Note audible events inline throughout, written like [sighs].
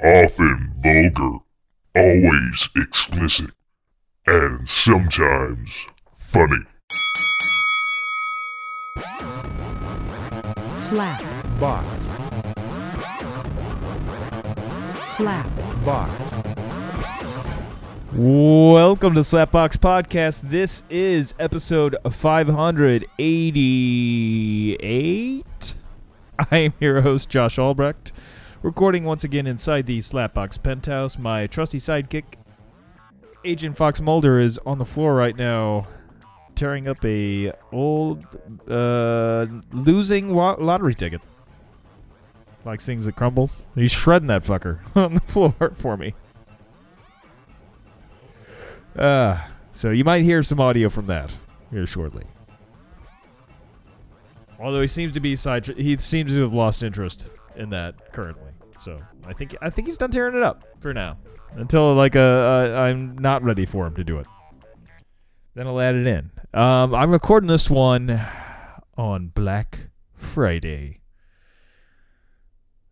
often vulgar, always explicit, and sometimes funny. slap, box, slap, box, Welcome to Slapbox Podcast. This is episode 588. I am your host, Josh Albrecht, recording once again inside the Slapbox penthouse. My trusty sidekick, Agent Fox Mulder, is on the floor right now, tearing up a old uh, losing wa- lottery ticket. Likes things that crumbles. He's shredding that fucker [laughs] on the floor for me. Uh, so you might hear some audio from that here shortly. Although he seems to be side, he seems to have lost interest in that currently. So I think I think he's done tearing it up for now, until like uh, uh, I'm not ready for him to do it. Then I'll add it in. Um, I'm recording this one on Black Friday.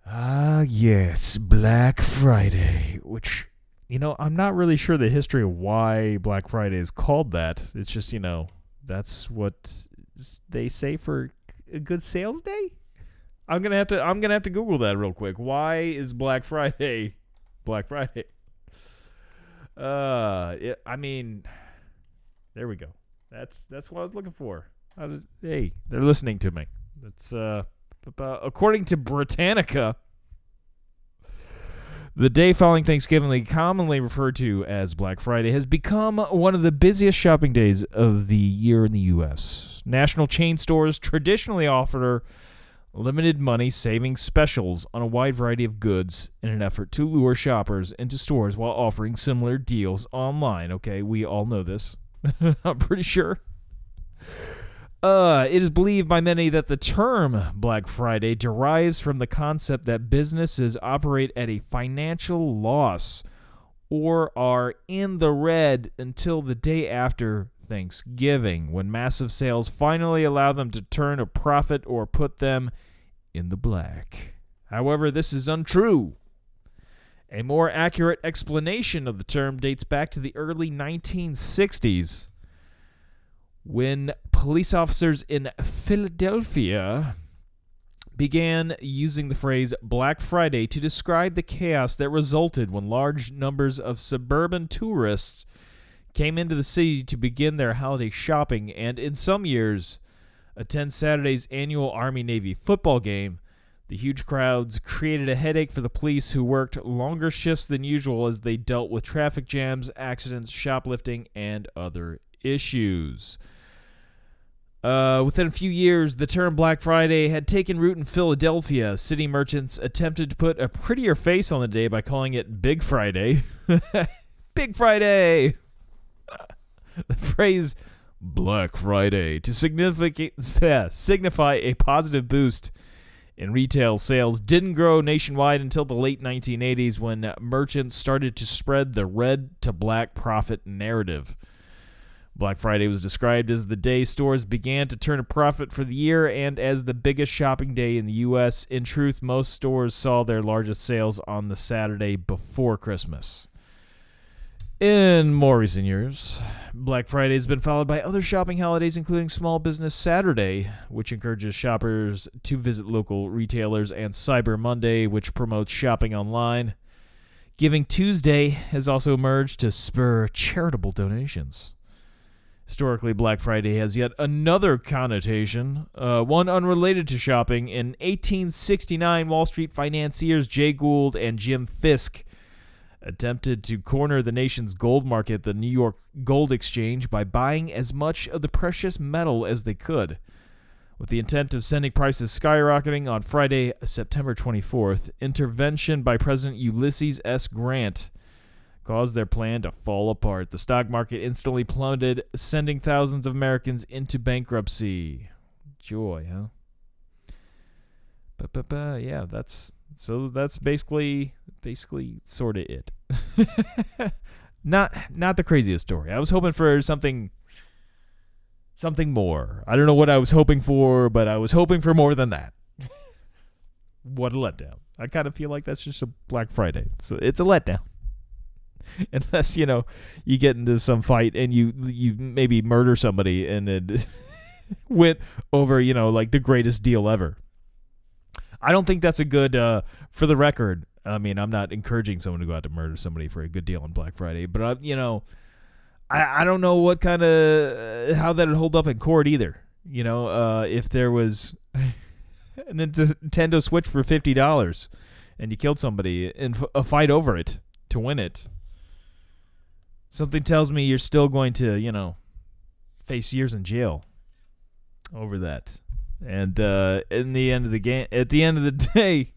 Ah, yes, Black Friday, which you know, I'm not really sure the history of why Black Friday is called that. It's just, you know, that's what they say for a good sales day. I'm gonna have to. I'm gonna have to Google that real quick. Why is Black Friday [laughs] Black Friday? Uh, it, I mean, there we go. That's that's what I was looking for. Did, hey, they're listening to me. That's uh, about, according to Britannica. The day following Thanksgiving, commonly referred to as Black Friday, has become one of the busiest shopping days of the year in the U.S. National chain stores traditionally offer limited money saving specials on a wide variety of goods in an effort to lure shoppers into stores while offering similar deals online. Okay, we all know this. [laughs] I'm pretty sure. Uh, it is believed by many that the term Black Friday derives from the concept that businesses operate at a financial loss or are in the red until the day after Thanksgiving, when massive sales finally allow them to turn a profit or put them in the black. However, this is untrue. A more accurate explanation of the term dates back to the early 1960s when police officers in Philadelphia began using the phrase Black Friday to describe the chaos that resulted when large numbers of suburban tourists came into the city to begin their holiday shopping and, in some years, attend Saturday's annual Army Navy football game. The huge crowds created a headache for the police, who worked longer shifts than usual as they dealt with traffic jams, accidents, shoplifting, and other issues. Uh, within a few years, the term Black Friday had taken root in Philadelphia. City merchants attempted to put a prettier face on the day by calling it Big Friday. [laughs] Big Friday! [laughs] the phrase Black Friday to [laughs] signify a positive boost in retail sales didn't grow nationwide until the late 1980s when merchants started to spread the red to black profit narrative. Black Friday was described as the day stores began to turn a profit for the year and as the biggest shopping day in the U.S. In truth, most stores saw their largest sales on the Saturday before Christmas. In more recent years, Black Friday has been followed by other shopping holidays, including Small Business Saturday, which encourages shoppers to visit local retailers, and Cyber Monday, which promotes shopping online. Giving Tuesday has also emerged to spur charitable donations. Historically, Black Friday has yet another connotation, uh, one unrelated to shopping. In 1869, Wall Street financiers Jay Gould and Jim Fisk attempted to corner the nation's gold market, the New York Gold Exchange, by buying as much of the precious metal as they could. With the intent of sending prices skyrocketing on Friday, September 24th, intervention by President Ulysses S. Grant caused their plan to fall apart. The stock market instantly plummeted, sending thousands of Americans into bankruptcy. Joy, huh? Yeah, that's so that's basically basically sort of it. [laughs] not not the craziest story. I was hoping for something something more. I don't know what I was hoping for, but I was hoping for more than that. [laughs] what a letdown. I kind of feel like that's just a Black Friday. A, it's a letdown. [laughs] Unless you know you get into some fight and you you maybe murder somebody and it went over you know like the greatest deal ever. I don't think that's a good. Uh, for the record, I mean I'm not encouraging someone to go out to murder somebody for a good deal on Black Friday, but I, you know, I I don't know what kind of how that would hold up in court either. You know, uh, if there was [laughs] a Nintendo Switch for fifty dollars and you killed somebody in f- a fight over it to win it. Something tells me you're still going to, you know, face years in jail over that. And uh, in the end of the game, at the end of the [laughs] day,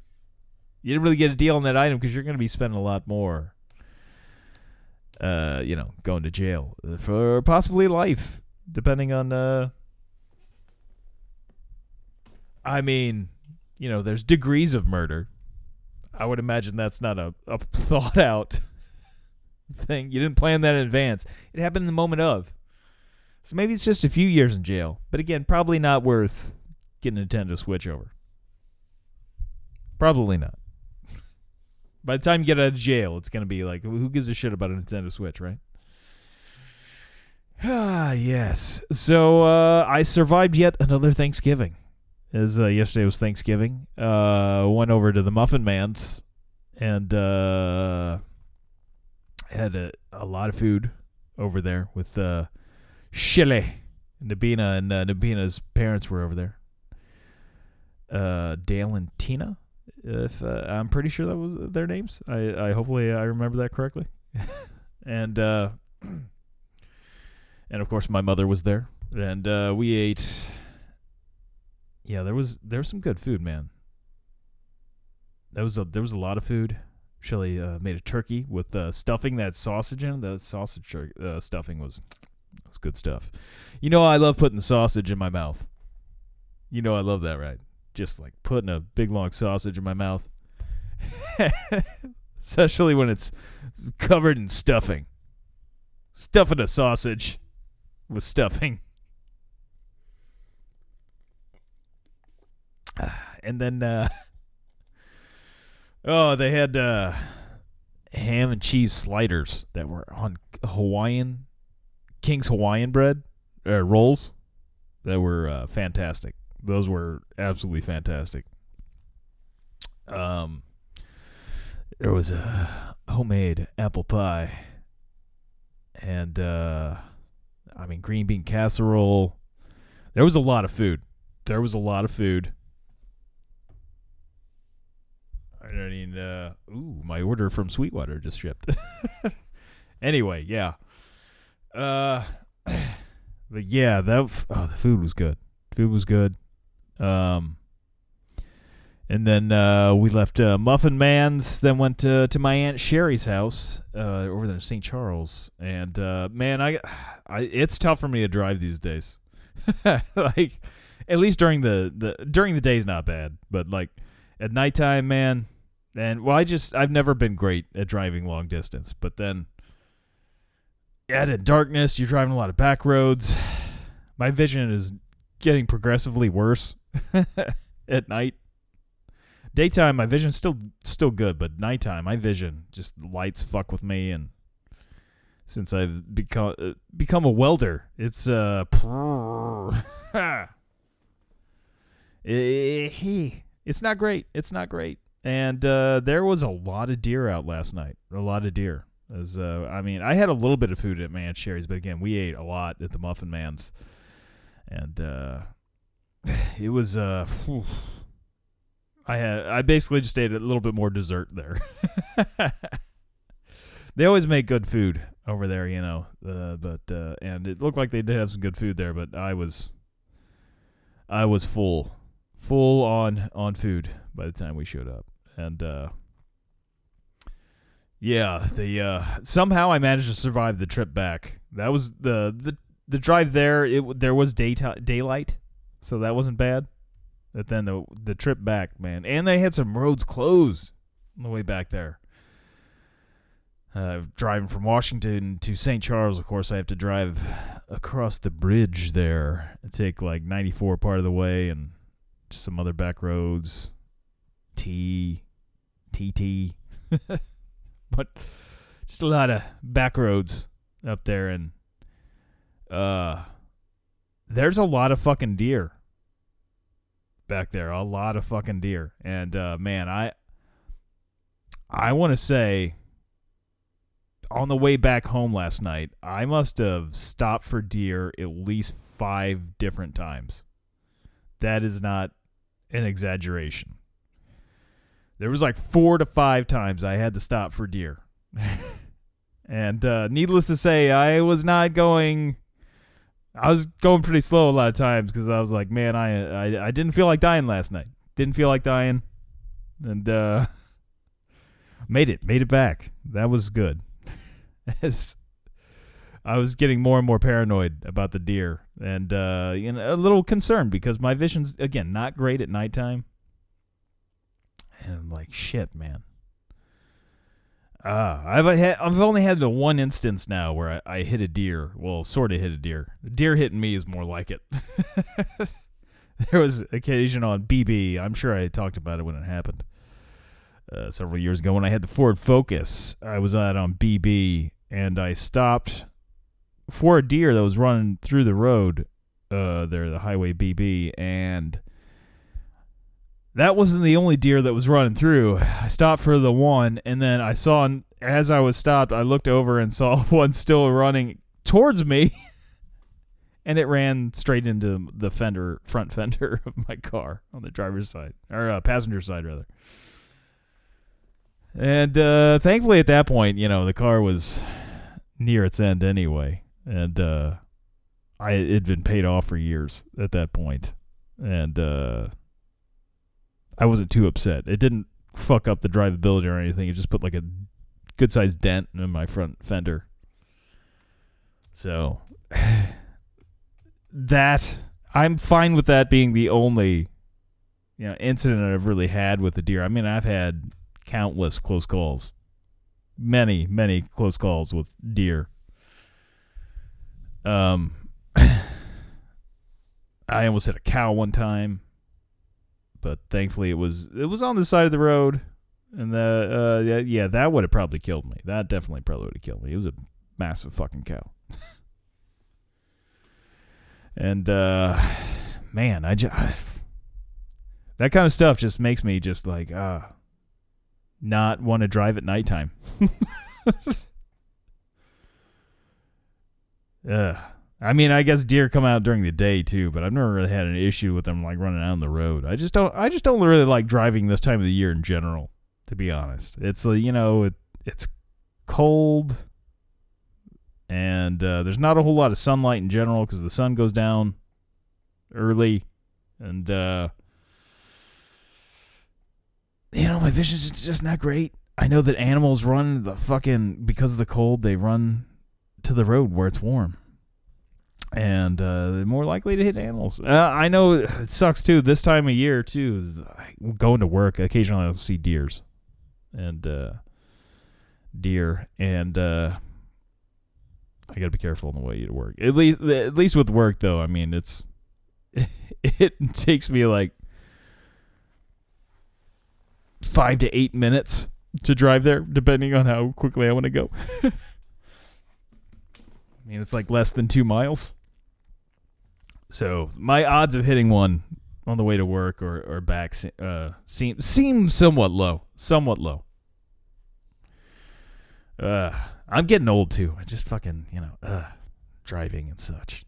you didn't really get a deal on that item because you're going to be spending a lot more. Uh, you know, going to jail for possibly life, depending on. Uh, I mean, you know, there's degrees of murder. I would imagine that's not a, a [laughs] thought out thing. You didn't plan that in advance. It happened in the moment of. So maybe it's just a few years in jail. But again, probably not worth getting a Nintendo Switch over. Probably not. By the time you get out of jail, it's going to be like, who gives a shit about a Nintendo Switch, right? [sighs] Ah, yes. So uh, I survived yet another Thanksgiving. As uh, yesterday was Thanksgiving, uh, went over to the Muffin Man's and uh, had a, a lot of food over there with uh, Chile. Nabina and uh, Nabina's parents were over there. Uh, Dale and Tina, if uh, I'm pretty sure that was their names. I, I hopefully I remember that correctly. [laughs] and uh, and of course my mother was there, and uh, we ate. Yeah, there was there was some good food, man. There was a there was a lot of food. Shelly uh, made a turkey with uh, stuffing that sausage in. That sausage tur- uh, stuffing was was good stuff. You know I love putting sausage in my mouth. You know I love that, right? Just like putting a big long sausage in my mouth. [laughs] Especially when it's covered in stuffing. Stuffing a sausage with stuffing. [sighs] And then uh [laughs] Oh, they had uh, ham and cheese sliders that were on Hawaiian King's Hawaiian bread rolls that were uh, fantastic. Those were absolutely fantastic. Um, there was a homemade apple pie, and uh, I mean green bean casserole. There was a lot of food. There was a lot of food. I don't even. Uh, ooh, my order from Sweetwater just shipped. [laughs] anyway, yeah. Uh, [clears throat] but yeah, that oh, the food was good. Food was good. Um, and then uh, we left uh, Muffin Man's. Then went to to my aunt Sherry's house uh, over there in St. Charles. And uh, man, I, [sighs] I it's tough for me to drive these days. [laughs] like, at least during the the during the day's not bad, but like at nighttime, man. And well, I just I've never been great at driving long distance, but then yeah, in darkness, you're driving a lot of back roads. [sighs] My vision is getting progressively worse [laughs] at night. Daytime, my vision's still still good, but nighttime, my vision just lights fuck with me. And since I've become uh, become a welder, it's uh, [laughs] it's not great. It's not great. And uh, there was a lot of deer out last night. A lot of deer. As uh, I mean, I had a little bit of food at Man Sherry's, but again, we ate a lot at the Muffin Man's, and uh, [sighs] it was. Uh, whew. I had. I basically just ate a little bit more dessert there. [laughs] they always make good food over there, you know. Uh, but uh, and it looked like they did have some good food there, but I was. I was full, full on on food by the time we showed up, and uh, yeah, the uh, somehow I managed to survive the trip back. That was the the the drive there. It there was daytime daylight, so that wasn't bad. But then the the trip back, man, and they had some roads closed on the way back there. Uh, driving from Washington to St. Charles, of course, I have to drive across the bridge there and take like 94 part of the way and some other back roads. T, TT. [laughs] but just a lot of back roads up there and uh there's a lot of fucking deer back there. A lot of fucking deer. And uh man, I I want to say on the way back home last night, I must have stopped for deer at least 5 different times. That is not an exaggeration. There was like 4 to 5 times I had to stop for deer. [laughs] and uh, needless to say, I was not going. I was going pretty slow a lot of times because I was like, man, I, I I didn't feel like dying last night. Didn't feel like dying, and uh, [laughs] made it, made it back. That was good. [laughs] I was getting more and more paranoid about the deer, and uh, you know, a little concerned because my vision's again not great at nighttime. And I'm like, shit, man. Uh, I've had, I've only had the one instance now where I, I hit a deer. Well, sort of hit a deer. Deer hitting me is more like it. [laughs] there was occasion on BB. I'm sure I talked about it when it happened uh, several years ago when I had the Ford Focus. I was out on BB and I stopped for a deer that was running through the road. Uh, there, the highway BB, and that wasn't the only deer that was running through. I stopped for the one, and then I saw, as I was stopped, I looked over and saw [laughs] one still running towards me, [laughs] and it ran straight into the fender, front [laughs] fender of my car on the driver's side or uh, passenger side rather. And uh, thankfully, at that point, you know, the car was near its end anyway, and uh, I it had been paid off for years at that point, and uh, I wasn't too upset. It didn't fuck up the drivability or anything. It just put like a good sized dent in my front fender. So [sighs] that I'm fine with that being the only you know incident I've really had with a deer. I mean, I've had countless close calls. Many, many close calls with deer. Um [sighs] I almost hit a cow one time but thankfully it was it was on the side of the road, and the uh, yeah, yeah that would have probably killed me. That definitely probably would have killed me. It was a massive fucking cow. [laughs] and uh, man, I just that kind of stuff just makes me just like uh not want to drive at nighttime. [laughs] Ugh. I mean, I guess deer come out during the day too, but I've never really had an issue with them like running out on the road. I just don't. I just don't really like driving this time of the year in general. To be honest, it's uh, you know it, it's cold, and uh, there's not a whole lot of sunlight in general because the sun goes down early, and uh, you know my vision's just not great. I know that animals run the fucking because of the cold. They run to the road where it's warm and uh, more likely to hit animals. Uh, I know it sucks too. This time of year too, going to work. Occasionally, I'll see deers and uh, deer, and uh, I got to be careful on the way to work. At least, at least with work though. I mean, it's [laughs] it takes me like five to eight minutes to drive there, depending on how quickly I want to go. [laughs] I mean, it's like less than two miles. So my odds of hitting one on the way to work or, or back uh, seem seem somewhat low, somewhat low. Uh, I'm getting old too. I just fucking you know uh, driving and such.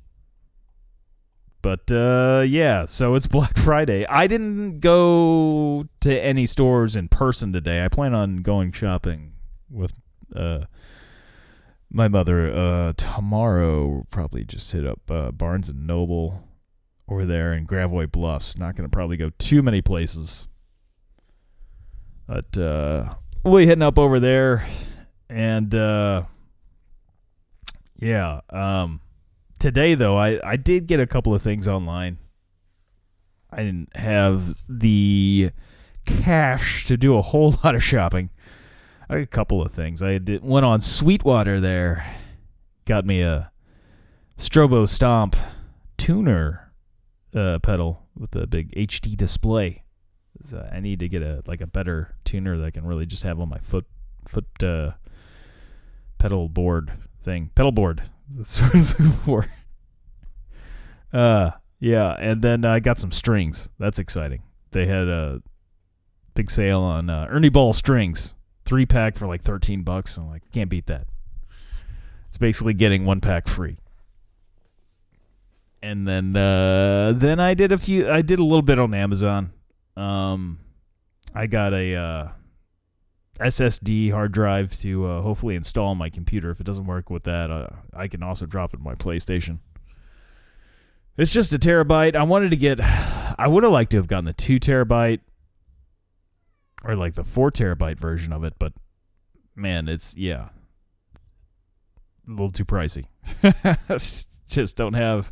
But uh, yeah, so it's Black [laughs] Friday. I didn't go to any stores in person today. I plan on going shopping with uh, my mother uh, tomorrow we'll probably just hit up uh, Barnes and Noble over there in Gravois Bluffs. Not going to probably go too many places, but uh, we'll be heading up over there, and uh, yeah. Um, today though, I I did get a couple of things online. I didn't have the cash to do a whole [laughs] lot of shopping a couple of things. I did, went on Sweetwater there, got me a Strobo Stomp tuner uh, pedal with a big HD display. is, uh, I need to get a like a better tuner that I can really just have on my foot foot uh, pedal board thing. Pedal board. [laughs] That's what for. Uh, yeah, and then I got some strings. That's exciting. They had a big sale on uh, Ernie Ball strings, three pack for like thirteen bucks. I'm like, can't beat that. It's basically getting one pack free. And then uh, then I did a few. I did a little bit on Amazon. Um, I got a uh, SSD hard drive to uh, hopefully install on my computer. If it doesn't work with that, uh, I can also drop it in my PlayStation. It's just a terabyte. I wanted to get. I would have liked to have gotten the two terabyte or like the four terabyte version of it, but man, it's yeah, a little too pricey. [laughs] just don't have,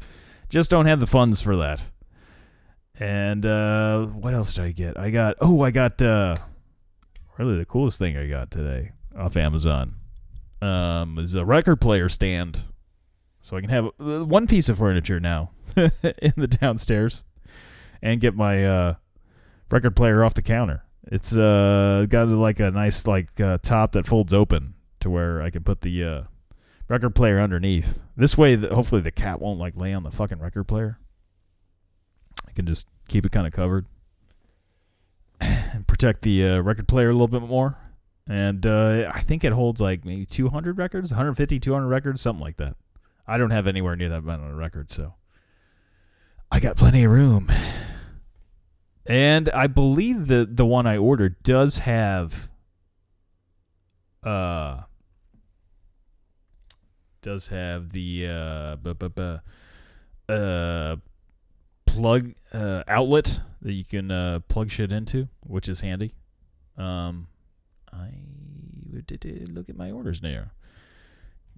just don't have the funds for that. And uh, what else did I get? I got oh, I got uh, really the coolest thing I got today off Amazon. Um, is a record player stand, so I can have uh, one piece of furniture now [laughs] in the downstairs, and get my uh, record player off the counter. It's uh got like a nice like uh, top that folds open to where I can put the uh, record player underneath. This way, the, hopefully the cat won't like lay on the fucking record player. I can just keep it kind of covered [clears throat] and protect the uh, record player a little bit more. And uh, I think it holds like maybe 200 records, 150, 200 records, something like that. I don't have anywhere near that amount of records, so I got plenty of room. And I believe the the one I ordered does have uh does have the uh bu- bu- bu- uh plug uh outlet that you can uh plug shit into, which is handy. Um I look at my orders there.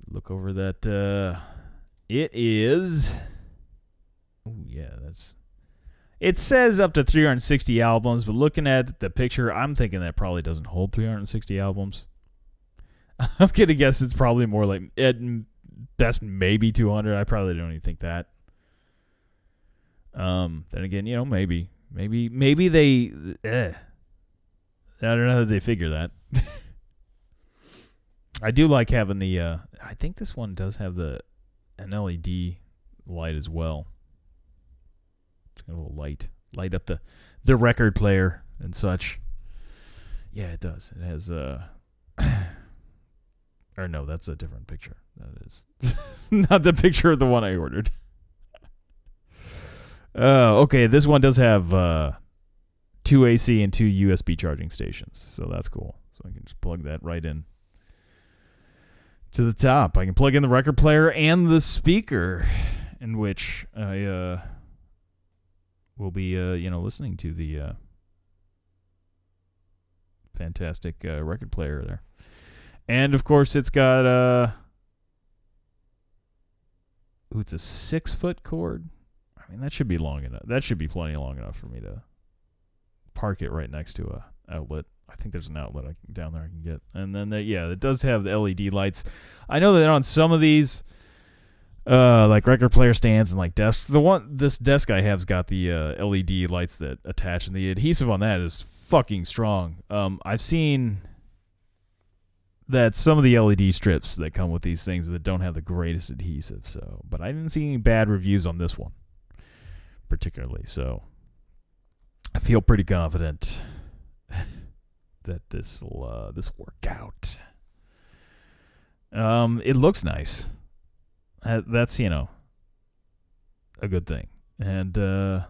Look over that uh it is Oh yeah, that's it says up to 360 albums, but looking at the picture, I'm thinking that probably doesn't hold 360 albums. [laughs] I'm gonna guess it's probably more like at best maybe 200. I probably don't even think that. Um, then again, you know, maybe, maybe, maybe they. Eh. I don't know how they figure that. [laughs] I do like having the. Uh, I think this one does have the an LED light as well. A little light, light up the the record player and such. Yeah, it does. It has uh [clears throat] or no, that's a different picture. That is [laughs] not the picture of the one I ordered. Uh, [laughs] okay, this one does have uh, two AC and two USB charging stations, so that's cool. So I can just plug that right in to the top. I can plug in the record player and the speaker, in which I uh, will be, uh, you know, listening to the uh, fantastic uh, record player there. And of course, it's got uh, ooh, it's a six foot cord. I mean, that should be long enough. That should be plenty long enough for me to park it right next to a outlet. I think there's an outlet I can, down there I can get. And then, the, yeah, it does have the LED lights. I know that on some of these, uh, like record player stands and like desks, the one this desk I have's got the uh, LED lights that attach, and the adhesive on that is fucking strong. Um, I've seen that some of the LED strips that come with these things that don't have the greatest adhesive. So, but I didn't see any bad reviews on this one, particularly. So, I feel pretty confident [laughs] that this uh, this work out. Um, it looks nice. Uh, that's you know a good thing, and uh,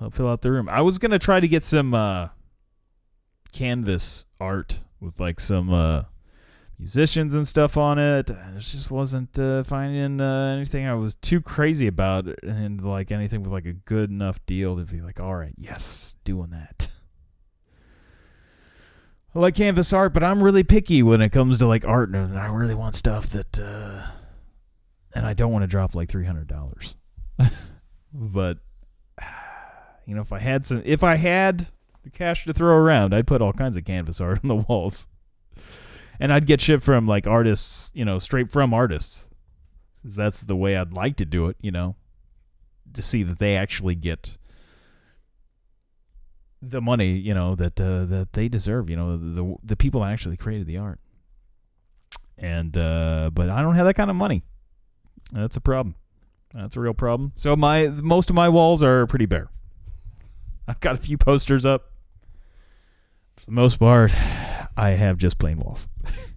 I'll fill out the room. I was gonna try to get some uh, canvas art with like some uh, musicians and stuff on it. I just wasn't uh, finding uh, anything I was too crazy about, and like anything with like a good enough deal to be like, all right, yes, doing that. I like canvas art, but I'm really picky when it comes to like art, and I really want stuff that, uh, and I don't want to drop like three hundred dollars. [laughs] but [sighs] you know, if I had some, if I had the cash to throw around, I'd put all kinds of canvas art on the [laughs] walls and I'd get shit from like artists, you know, straight from artists. that's the way I'd like to do it, you know, to see that they actually get the money, you know, that uh, that they deserve. You know, the the people that actually created the art. And uh, but I don't have that kind of money. That's a problem. That's a real problem. So my most of my walls are pretty bare. I've got a few posters up. For the most part, [sighs] I have just plain walls. [laughs]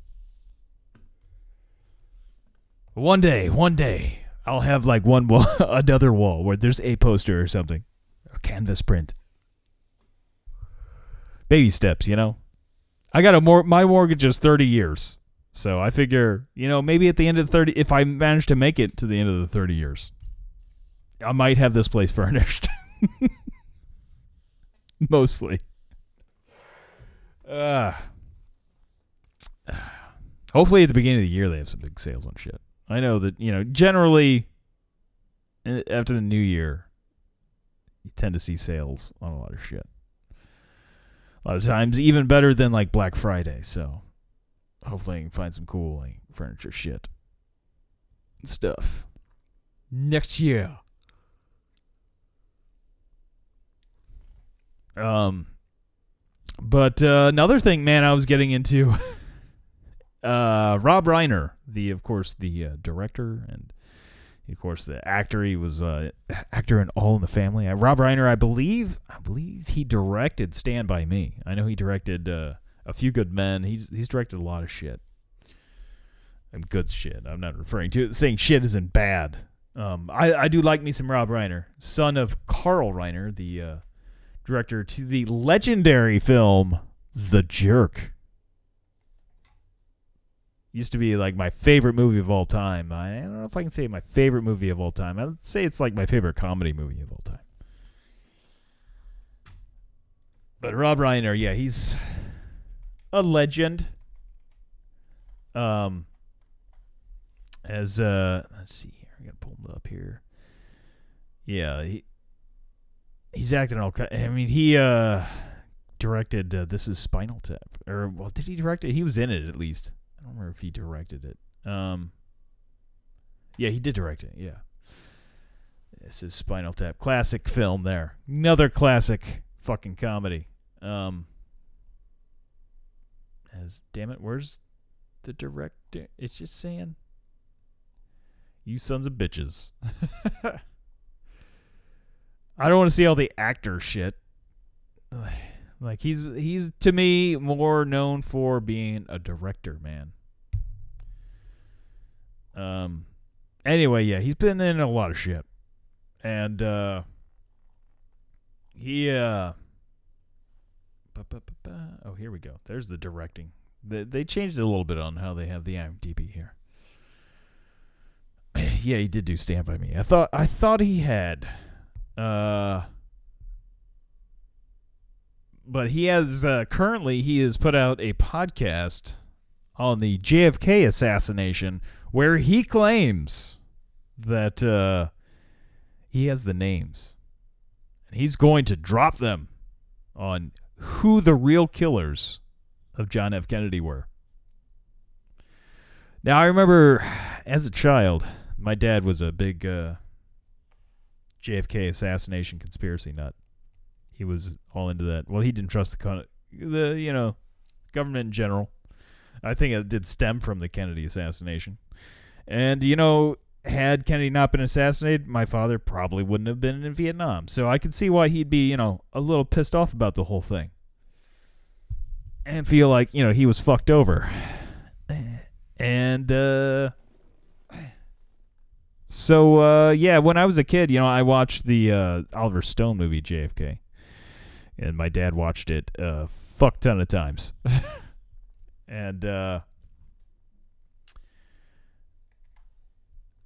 one day, one day, I'll have like one wall, [laughs] another wall where there's a poster or something, a canvas print. Baby steps, you know. I got a more. My mortgage is thirty years, so I figure, you know, maybe at the end of the thirty, if I manage to make it to the end of the thirty years, I might have this place [laughs] furnished. Mostly. Uh, [sighs] hopefully, at the beginning of the year, they have some big sales on shit. I know that you know generally uh, after the new year, you tend to see sales on a lot of shit. A lot of times, even better than like Black Friday. So, hopefully, I can find some cool like furniture shit stuff next year. Um, but uh, another thing, man, I was getting into. [laughs] uh, Rob Reiner, the of course the uh, director and of course the actor. He was uh, actor in All in the Family. Rob Reiner, I believe, I believe he directed Stand by Me. I know he directed uh, A Few Good Men. He's he's directed a lot of shit. And good shit. I'm not referring to saying shit isn't bad. Um, I I do like me some Rob Reiner, son of Carl Reiner, the uh, director to the legendary film The Jerk. Used to be like my favorite movie of all time. I don't know if I can say my favorite movie of all time. I'd say it's like my favorite comedy movie of all time. But Rob Reiner, yeah, he's a legend. Um, as uh, let's see here, I'm gonna pull him up here. Yeah, he he's acting all. I mean, he uh directed uh, this is Spinal Tap, or well, did he direct it? He was in it at least. I don't remember if he directed it. Um, yeah, he did direct it. Yeah, this is Spinal Tap, classic film. There, another classic fucking comedy. Um, as damn it, where's the director? It's just saying, you sons of bitches. [laughs] I don't want to see all the actor shit. [sighs] Like he's he's to me more known for being a director, man. Um anyway, yeah, he's been in a lot of shit. And uh he uh Oh, here we go. There's the directing. They they changed a little bit on how they have the IMDb here. [clears throat] yeah, he did do Stand by Me. I thought I thought he had uh but he has uh, currently he has put out a podcast on the JFK assassination where he claims that uh, he has the names and he's going to drop them on who the real killers of John F. Kennedy were. Now I remember as a child, my dad was a big uh, JFK assassination conspiracy nut. He was all into that. Well, he didn't trust the con- the you know government in general. I think it did stem from the Kennedy assassination. And you know, had Kennedy not been assassinated, my father probably wouldn't have been in Vietnam. So I could see why he'd be, you know, a little pissed off about the whole thing. And feel like, you know, he was fucked over. And uh so uh yeah, when I was a kid, you know, I watched the uh Oliver Stone movie JFK. And my dad watched it a fuck ton of times. [laughs] and uh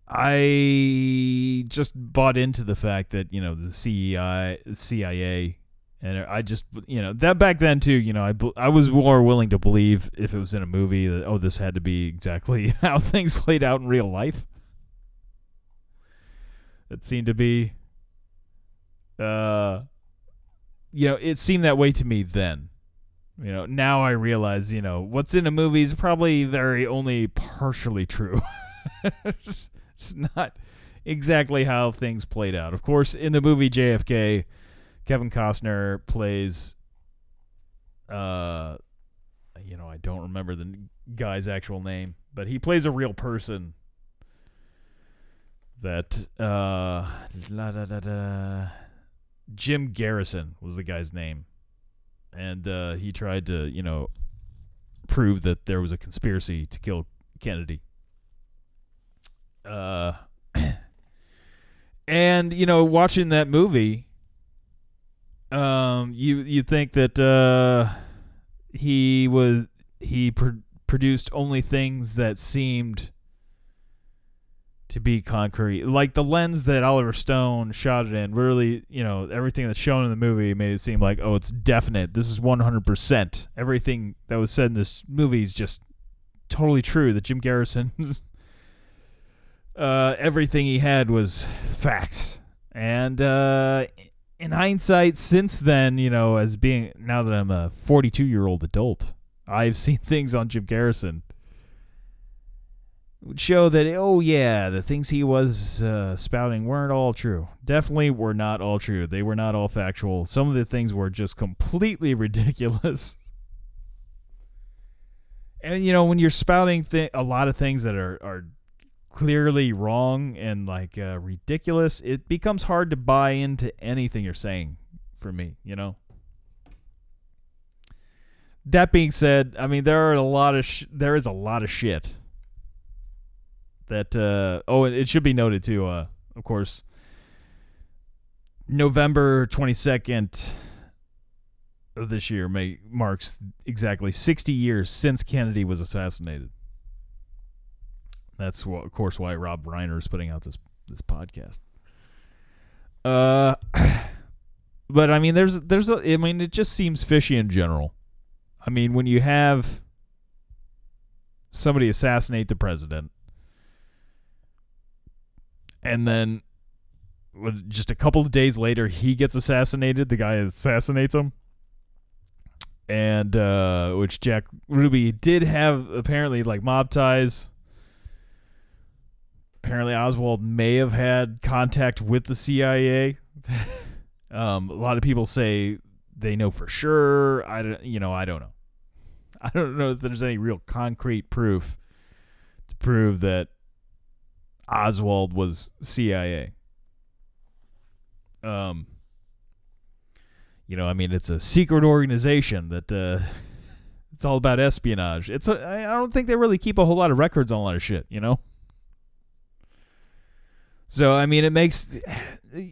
I just bought into the fact that you know the CEI, CIA, and I just you know that back then too. You know, I I was more willing to believe if it was in a movie that oh this had to be exactly [laughs] how things played out in real life. It seemed to be, uh, you know, it seemed that way to me then. You know, now I realize you know what's in a movie is probably very only partially true. [laughs] it's not exactly how things played out. Of course, in the movie JFK, Kevin Costner plays uh you know, I don't remember the guy's actual name, but he plays a real person that uh la da da da Jim Garrison was the guy's name. And uh he tried to, you know, prove that there was a conspiracy to kill Kennedy. Uh [clears throat] and you know, watching that movie um you you think that uh he was he pr- produced only things that seemed to be concrete. Like the lens that oliver stone shot it in really you know everything that's shown in the movie made it seem like oh it's definite. This is 100% everything that was said in this movie is just totally true that jim garrison [laughs] uh, everything he had was facts and uh, in hindsight, since then, you know, as being now that I'm a 42 year old adult, I've [laughs] seen things on Jim Garrison would show that oh yeah, the things he was uh, spouting weren't all true. Definitely were not all true. They were not all factual. Some of the things were just completely [laughs] ridiculous. And you know, when you're spouting a lot of things that are are clearly wrong and like uh, ridiculous, it becomes hard to buy into anything you're saying for me, you know? That being said, I mean there are a lot of sh- there is a lot of shit that uh oh it should be noted too uh of course November 22nd of this year may marks exactly 60 years since Kennedy was assassinated. That's wh- of course why Rob Reiner is putting out this this podcast. Uh, [clears throat] but I mean, there's there's a, I mean, it just seems fishy in general. I mean, when you have somebody assassinate the president, and then just a couple of days later he gets assassinated, the guy assassinates him. And uh, which Jack Ruby did have apparently like mob ties apparently Oswald may have had contact with the CIA. [laughs] um, a lot of people say they know for sure. I don't, you know, I don't know. [laughs] I don't know if there's any real concrete proof to prove that Oswald was CIA. Um, you know, I mean, it's a secret organization that uh, [laughs] it's all about espionage. It's a, I don't think they really keep a whole lot of records on a lot of shit. You know. So I mean, it makes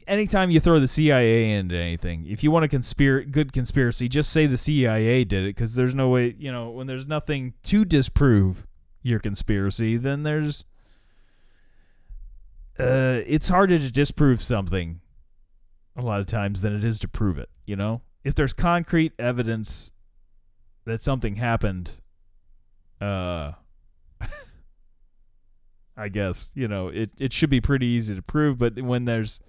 anytime you throw the CIA into anything, if you want a conspir good conspiracy, just say the CIA did it because there's no way, you know, when there's nothing to disprove your conspiracy, then there's uh, it's harder to disprove something a lot of times than it is to prove it. You know, if there's concrete evidence that something happened, uh. I guess you know it. It should be pretty easy to prove, but when there's,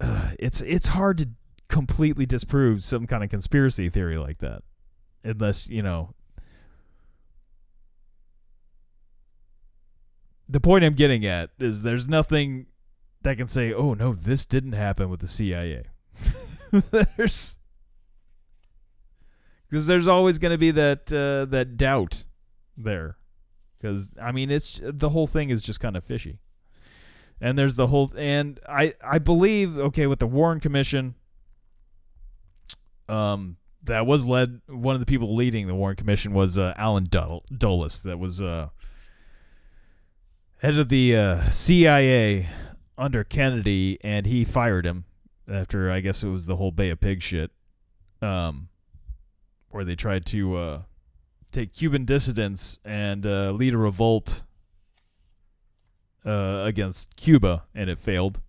uh, it's it's hard to completely disprove some kind of conspiracy theory like that, unless you know. The point I'm getting at is there's nothing that can say, "Oh no, this didn't happen with the CIA." [laughs] there's because there's always going to be that uh, that doubt there because I mean it's the whole thing is just kind of fishy. And there's the whole and I I believe okay with the Warren Commission. Um, that was led one of the people leading the Warren Commission was uh, Allen Dul- Dulles that was uh head of the uh, CIA under Kennedy and he fired him after I guess it was the whole Bay of Pig shit. Um, where they tried to uh take Cuban dissidents and uh, lead a revolt uh, against Cuba, and it failed.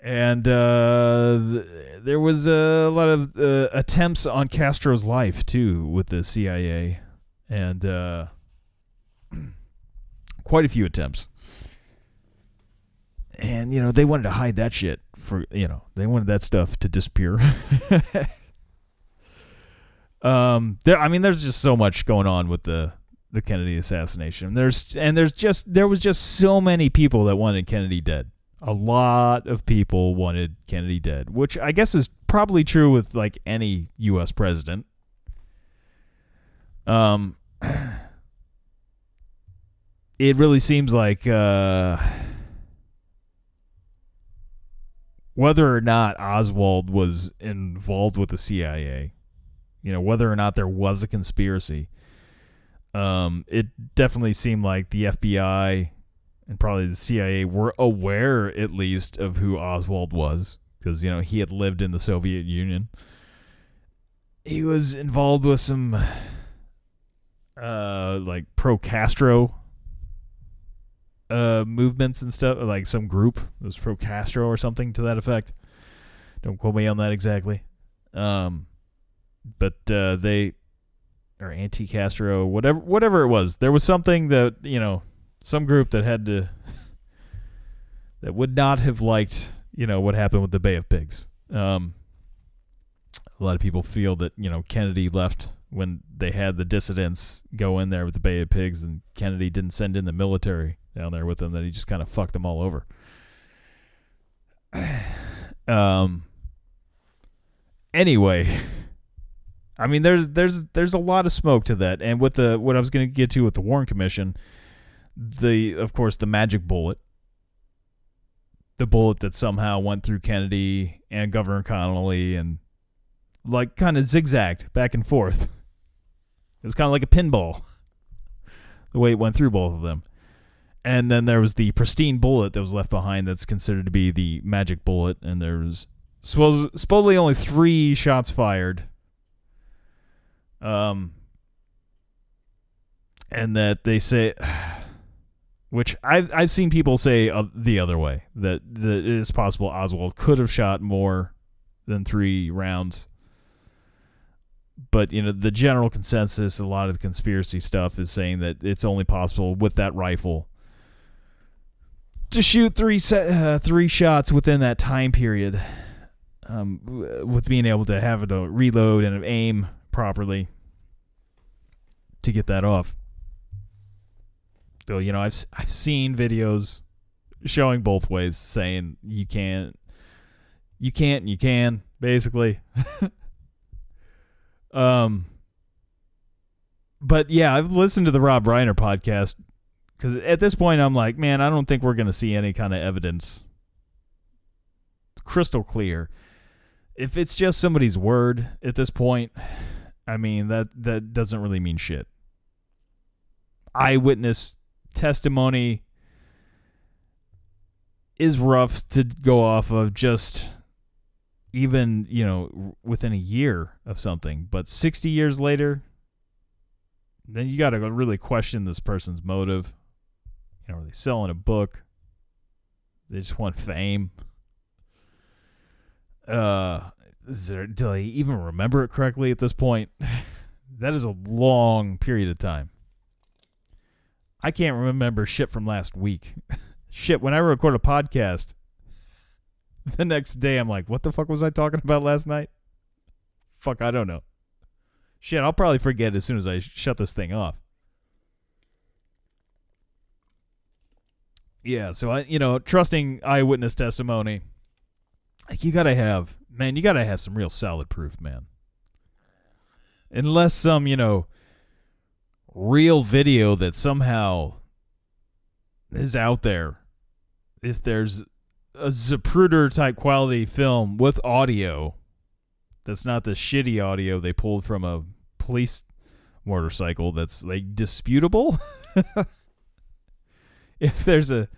And uh, th- there was a lot of uh, attempts on Castro's life too with the CIA, and uh, [clears throat] quite a few attempts. And you know they wanted to hide that shit for you know they wanted that stuff to disappear. [laughs] um there i mean there's just so much going on with the the kennedy assassination there's and there's just there was just so many people that wanted kennedy dead A lot of people wanted Kennedy dead, which I guess is probably true with like any U.S. president. Um, [clears throat] it really seems like uh, whether or not Oswald was involved with the CIA, you know, whether or not there was a conspiracy, um, it definitely seemed like the FBI and probably the CIA were aware at least of who Oswald was because you know he had lived in the Soviet Union. He was involved with some uh like pro Castro uh movements and stuff like some group it was pro Castro or something to that effect. Don't quote me on that exactly. Um but uh they or anti Castro whatever whatever it was. There was something that, you know, some group that had to [laughs] that would not have liked you know what happened with the Bay of Pigs. Um, a lot of people feel that you know Kennedy left when they had the dissidents go in there with the Bay of Pigs, and Kennedy didn't send in the military down there with them. That he just kind of fucked them all over. [clears throat] um. Anyway, [laughs] I mean, there's there's there's a lot of smoke to that, and with the what I was going to get to with the Warren Commission, the of course the magic bullet the bullet that somehow went through Kennedy and Governor Connolly and like kind of zigzagged back and forth. It was kind of like a pinball, [laughs] the way it went through both of them. And then there was the pristine bullet that was left behind that's considered to be the magic bullet. And there was supposedly only three shots fired. Um, and that they say which I've I've seen people say uh, the other way that that it is possible Oswald could have shot more than three rounds. But you know the general consensus, a lot of the conspiracy stuff is saying that it's only possible with that rifle to shoot three se- uh, three shots within that time period, um, with being able to have it to reload and aim properly to get that off still, you know, I've I've seen videos showing both ways, saying you can't, you can't, and you can, basically. [laughs] um, but yeah, I've listened to the Rob Reiner podcast because at this point I'm like, man, I don't think we're gonna see any kind of evidence. Crystal clear. If it's just somebody's word at this point, I mean that that doesn't really mean shit. Eyewitness testimony is rough to go off of just even, you know, within a year of something. But 60 years later, then you got to really question this person's motive. You know, are they selling a book? They just want fame. Uh, do they even remember it correctly at this point? [sighs] that is a long period of time. I can't remember shit from last week. [laughs] shit, when I record a podcast, [laughs] the next day I'm like, what the fuck was I talking about last night? Fuck, I don't know. Shit, I'll probably forget as soon as I shut this thing off. Yeah, so I, you know, trusting eyewitness testimony, like you gotta have, man, you gotta have some real solid proof, man. Unless some, you know, real video that somehow is out there, if there's a Zapruder type quality film with audio that's not the shitty audio they pulled from a police motorcycle that's like disputable. [laughs] if there's a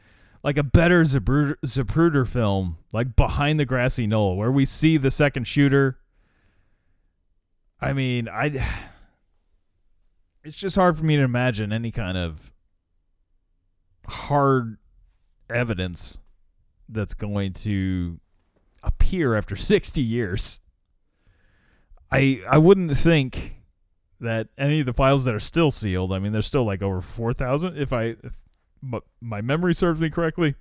like a better Zapruder, Zapruder film like behind the grassy knoll where we see the second shooter I mean, I [sighs] it's just hard for me to imagine any kind of hard evidence that's going to appear after [laughs] 60 years. I I wouldn't think that any of the files that are still sealed, I mean there's still like over 4000 if I if my memory serves me correctly.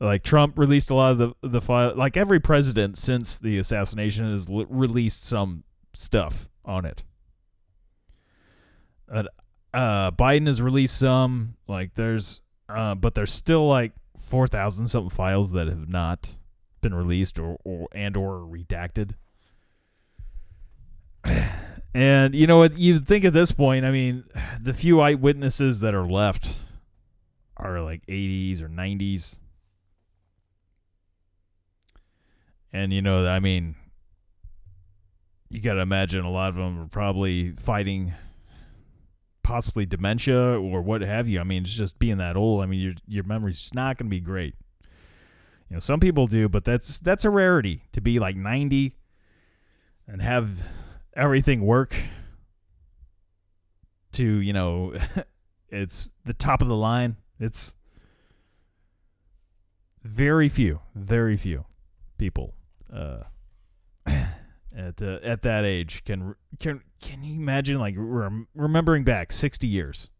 Like Trump released a lot of the the file like every president since the assassination has li- released some stuff on it. Uh, uh, Biden has released some. Like there's, uh, but there's still like four thousand something files that have not been released or, or and or redacted. [clears throat] And you know what? You'd think at this point, I mean, [sighs] the few eyewitnesses that are left are like 80s or 90s. And you know, I mean, you got to imagine a lot of them are probably fighting possibly dementia or what have you. I mean, it's just being that old. I mean, your your memory's not going to be great. You know, some people do, but that's that's a rarity to be like 90 and have everything work to, you know, [laughs] it's the top of the line. It's very few, very few people uh, [clears throat] at uh, at that age can can can you imagine like rem- remembering back 60 years.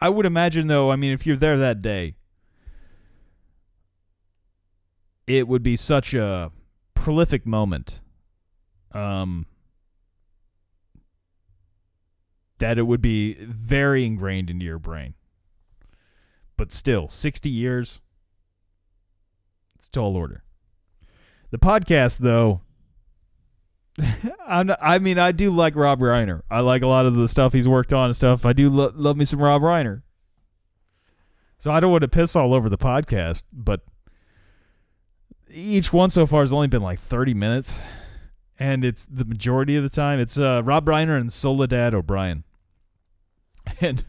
I would imagine though, I mean if you're there that day, it would be such a prolific moment. Um that it would be very ingrained into your brain. But still, 60 years, it's tall order. The podcast, though, [laughs] not, I mean, I do like Rob Reiner. I like a lot of the stuff he's worked on and stuff. I do lo- love me some Rob Reiner. So I don't want to piss all over the podcast, but each one so far has only been like 30 minutes. And it's the majority of the time, it's uh, Rob Reiner and Soledad O'Brien. [laughs] And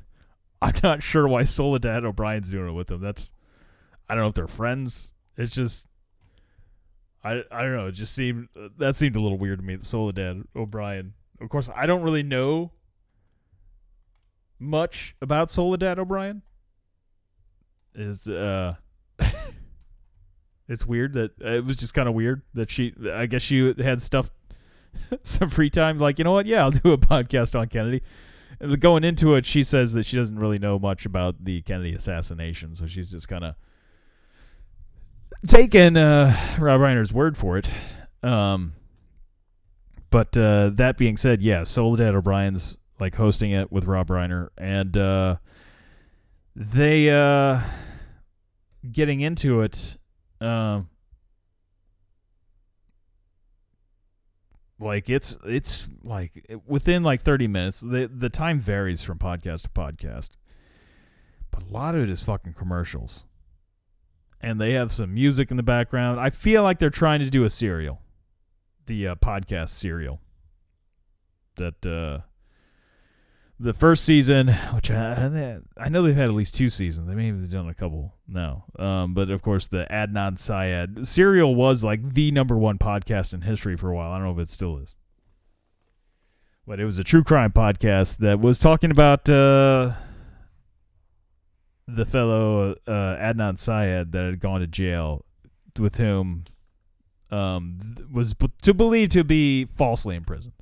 I'm not sure why Soledad O'Brien's doing it with them. That's I don't know if they're friends. It's just I I don't know. It just seemed that seemed a little weird to me. Soledad O'Brien. Of course, I don't really know much about Soledad O'Brien. Is uh, [laughs] it's weird that it was just kind of weird that she. I guess she had stuff, [laughs] some free time. Like you know what? Yeah, I'll do a podcast on Kennedy. Going into it, she says that she doesn't really know much about the Kennedy assassination, so she's just kind of taken uh, Rob Reiner's word for it. Um, but uh, that being said, yeah, Soledad O'Brien's like hosting it with Rob Reiner, and uh, they uh, getting into it. Um, like it's it's like within like 30 minutes the the time varies from podcast to podcast but a lot of it is fucking commercials. And they have some music in the background. I feel like they're trying to do a serial the uh, podcast serial that uh the first season which I, I know they've had at least two seasons. They may have done a couple now. Um but of course the adnan syed serial was like the number one podcast in history for a while. I don't know if it still is. But it was a true crime podcast that was talking about uh the fellow uh, adnan syed that had gone to jail with whom um was to believe to be falsely imprisoned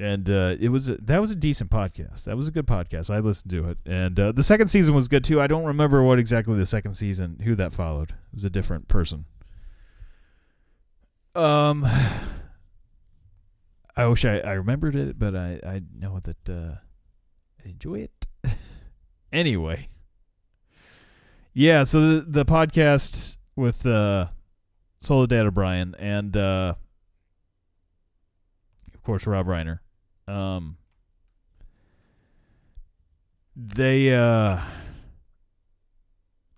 and uh, it was a, that was a decent podcast. That was a good podcast. I listened to it, and uh, the second season was good too. I don't remember what exactly the second season who that followed. It was a different person. Um, [sighs] I wish I, I remembered it, but I I know that uh, I enjoy it. [laughs] anyway, yeah. So the the podcast with uh, Soledad O'Brien and uh, of course Rob Reiner. Um, they uh,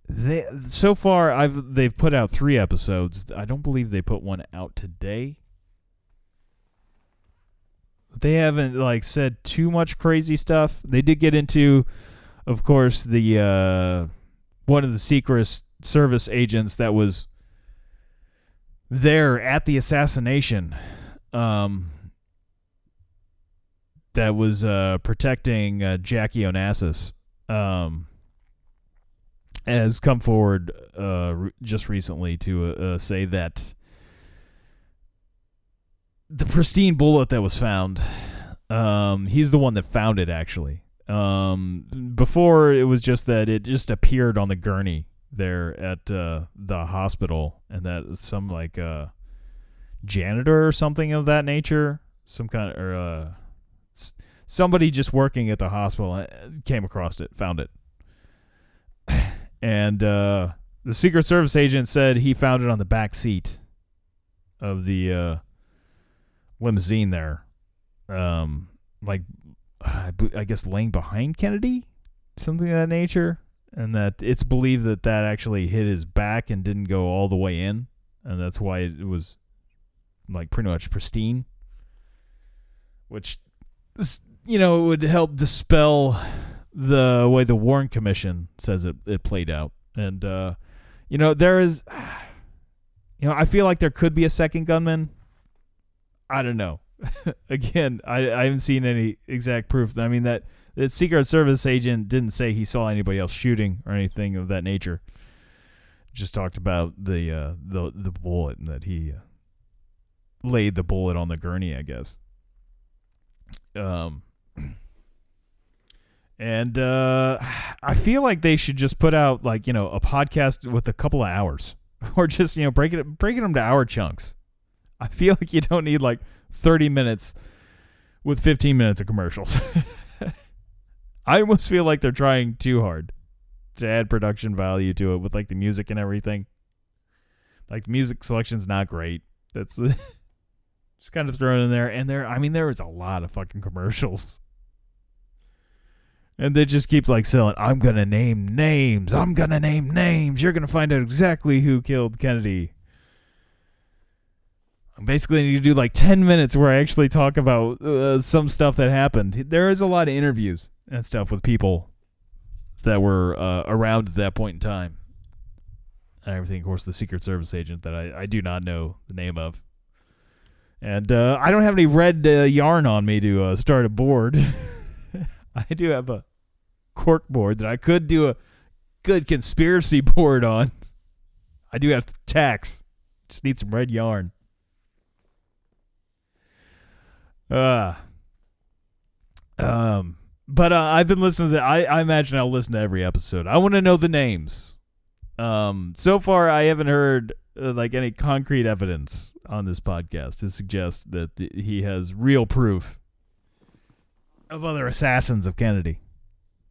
they so far I've they've put out three episodes. I don't believe they put one out today. They haven't like said too much crazy stuff. They did get into, of course, the uh, one of the Secret Service agents that was there at the assassination. Um, that was uh, protecting uh, Jackie Onassis um, has come forward uh, re- just recently to uh, uh, say that the pristine bullet that was found, um, he's the one that found it actually. Um, before it was just that it just appeared on the gurney there at uh, the hospital, and that some like janitor or something of that nature, some kind of or somebody just working at the hospital uh, came across it, found it, [sighs] and uh, the Secret Service agent said he found it on the back seat of the uh, limousine there, um, like I guess laying behind Kennedy, something of that nature, and that it's believed that that actually hit his back and didn't go all the way in, and that's why it was like pretty much pristine, which you know it would help dispel the way the Warren Commission says it, it played out. And uh, you know, there is [sighs] you know, I feel like there could be a second gunman. I don't know. [laughs] Again, I, I haven't seen any exact proof. I mean that the Secret Service agent didn't say he saw anybody else shooting or anything of that nature. Just talked about the uh, the the bullet and that he uh, laid the bullet on the gurney, I guess. Um, and uh, I feel like they should just put out like you know a podcast with a couple of hours, [laughs] or just you know break it breaking them to hour chunks. I feel like you don't need like thirty minutes with fifteen minutes of commercials. [laughs] I almost feel like they're trying too hard to add production value to it with like the music and everything. Like the music selection's not great. That's [laughs] just kind of thrown in there, and there. I mean, there was a lot of fucking commercials. And they just keep like selling, I'm gonna name names. I'm gonna name names. You're gonna find out exactly who killed Kennedy. Basically, need to do like 10 minutes where I actually talk about uh, some stuff that happened. There is a lot of interviews and stuff with people that were uh, around at that point in time. And everything, of course, the Secret Service agent that I, I do not know the name of. And uh, I don't have any red uh, yarn on me to uh, start a board. [laughs] I do have a cork board that I could do a good conspiracy [laughs] board on. I do have tacks. Just need some red yarn. Uh um but uh, I've been listening to I I imagine I'll listen to every episode. I want to know the names. Um so far I haven't heard uh, like any concrete evidence on this podcast to suggest that th- he has real proof of other assassins of Kennedy.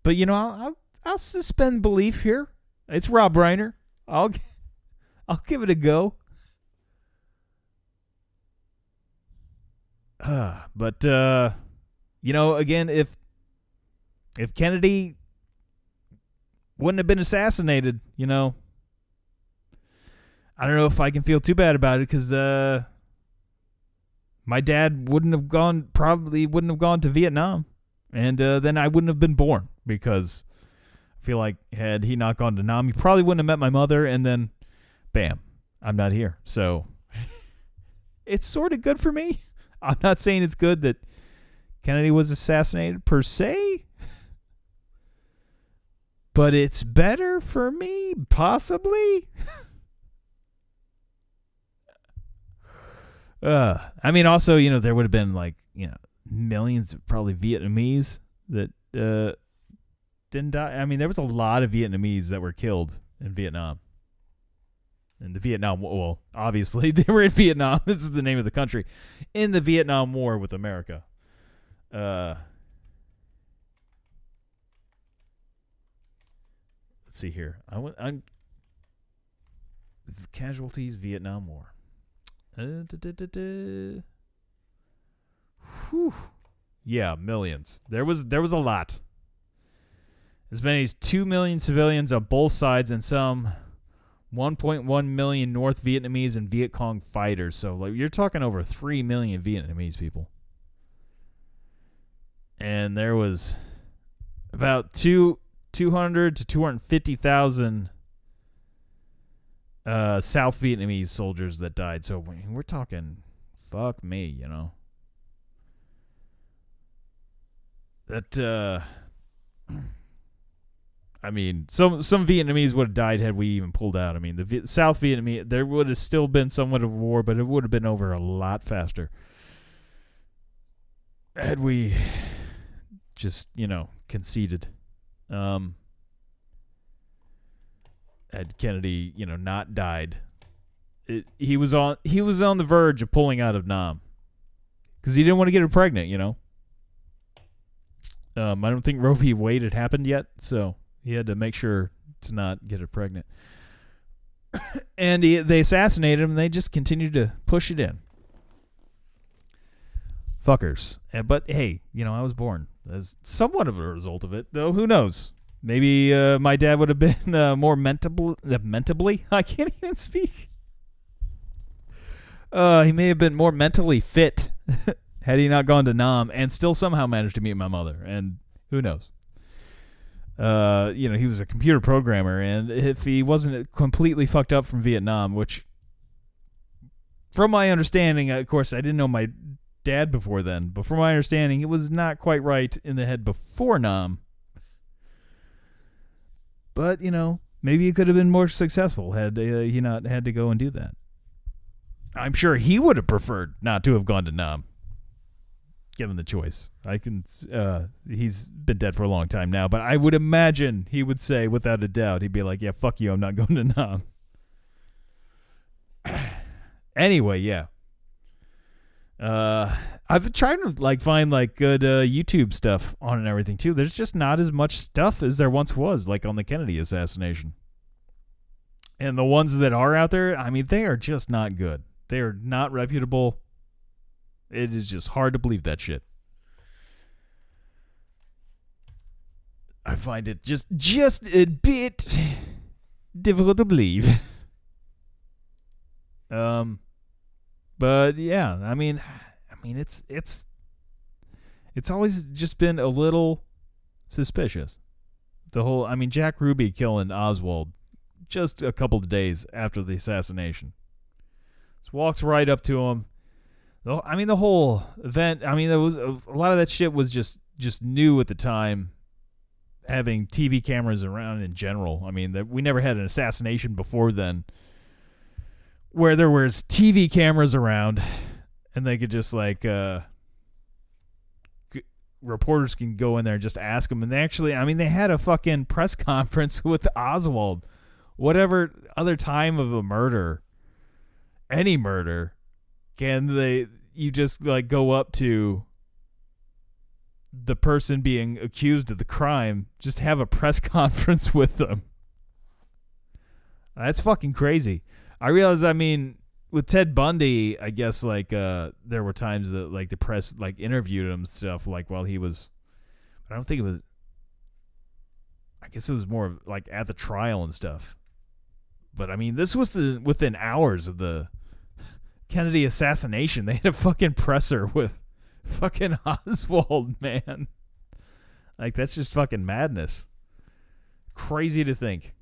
But you know, I'll I'll, I'll suspend belief here. It's Rob Reiner. I'll [laughs] I'll give it a go. Uh, but uh, you know, again, if if Kennedy wouldn't have been assassinated, you know, I don't know if I can feel too bad about it because uh, my dad wouldn't have gone, probably wouldn't have gone to Vietnam, and uh, then I wouldn't have been born because I feel like had he not gone to Nam, he probably wouldn't have met my mother, and then, bam, I'm not here. So it's sort of good for me. I'm not saying it's good that Kennedy was assassinated per se, but it's better for me, possibly. [laughs] uh, I mean, also, you know, there would have been like, you know, millions of probably Vietnamese that uh, didn't die. I mean, there was a lot of Vietnamese that were killed in Vietnam. In the Vietnam War, well, obviously [laughs] they were in Vietnam. This is the name of the country. In the Vietnam War with America. Uh, let's see here. I went. I'm casualties Vietnam War. Uh, da, da, da. Yeah, millions. There was there was a lot. As many as two million civilians on both sides, and some 1.1 million North Vietnamese and Viet Cong fighters. So like you're talking over 3 million Vietnamese people. And there was about two 200 to 250,000 uh, South Vietnamese soldiers that died. So we- we're talking fuck me, you know. That uh [clears throat] I mean, some some Vietnamese would have died had we even pulled out. I mean, the Viet- South Vietnamese there would have still been somewhat of a war, but it would have been over a lot faster had we just you know conceded. Um, had Kennedy you know not died, it, he was on he was on the verge of pulling out of Nam because he didn't want to get her pregnant. You know. Um, I don't think Roe v. Wade had happened yet, so he had to make sure to not get her pregnant. [coughs] and he, they assassinated him. and They just continued to push it in. Fuckers. And, but hey, you know, I was born as somewhat of a result of it, though. Who knows? Maybe uh, my dad would have been uh, more mentable, uh, mentably. [laughs] I can't even speak. Uh, he may have been more mentally fit [laughs] had he not gone to Nam and still somehow managed to meet my mother. And who knows? Uh, you know, he was a computer programmer, and if he wasn't completely fucked up from Vietnam, which, from my understanding, of course, I didn't know my dad before then, but from my understanding, it was not quite right in the head before Nam. But you know, maybe he could have been more successful had uh, he not had to go and do that. I'm sure he would have preferred not to have gone to Nam given the choice. I can. Uh, he's been dead for a long time now, but I would imagine he would say, without a doubt, he'd be like, "Yeah, fuck you, I'm not [laughs] going to Nam." [clears throat] anyway, yeah. Uh, I've been trying to like find like good uh, YouTube stuff on and everything too. There's just not as much stuff as there once was, like on the Kennedy assassination. And the ones that are out there, I mean, they are just not good. They are not reputable. It is just hard to believe that shit. I find it just just a bit difficult to believe. [laughs] um but yeah, I mean I mean it's it's it's always just been a little suspicious. The whole I mean Jack Ruby killing Oswald just a couple of days after the assassination. Just walks right up to him I mean, the whole event. I mean, there was a lot of that shit was just just new at the time. Having TV cameras around in general. I mean, that we never had an assassination before then, where there was TV cameras around, and they could just like uh, reporters can go in there and just ask them. And they actually, I mean, they had a fucking press [laughs] conference with Oswald. Whatever other time of a murder, any murder, can they you just like go up to the person being accused of the crime, just have a press [laughs] conference with them. That's fucking crazy. I realize I mean with Ted Bundy, I guess like uh there were times that like the press like interviewed him stuff like while he was I don't think it was I guess it was more of like at the trial and stuff. But I mean this was the within hours of the [laughs] Kennedy assassination. [laughs] They had a fucking presser with fucking [laughs] Oswald, man. Like that's just fucking madness. Crazy to think.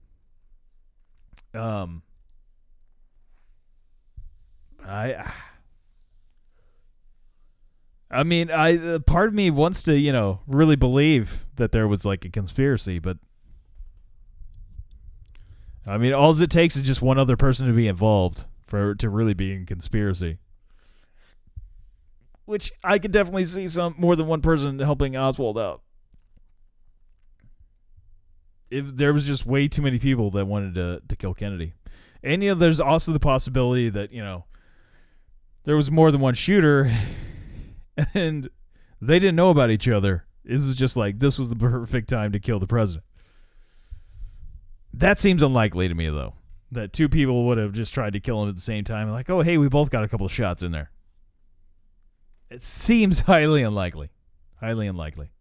Um I I mean, I uh, part of me wants to, you know, really believe that there was like a conspiracy, but I mean, all it takes is just one other person to be involved for to really be in conspiracy. Which I could definitely see some more than one person helping Oswald out. If there was just way too many people that wanted to to kill Kennedy. And you know, there's also the possibility that, you know, there was more than one shooter [laughs] and they didn't know about each other. This was just like this was the perfect time to kill the president. That seems unlikely to me though that two people would have just tried to kill him at the same time. Like, oh, hey, we both got a couple shots in there. It seems [laughs] highly unlikely. Highly unlikely.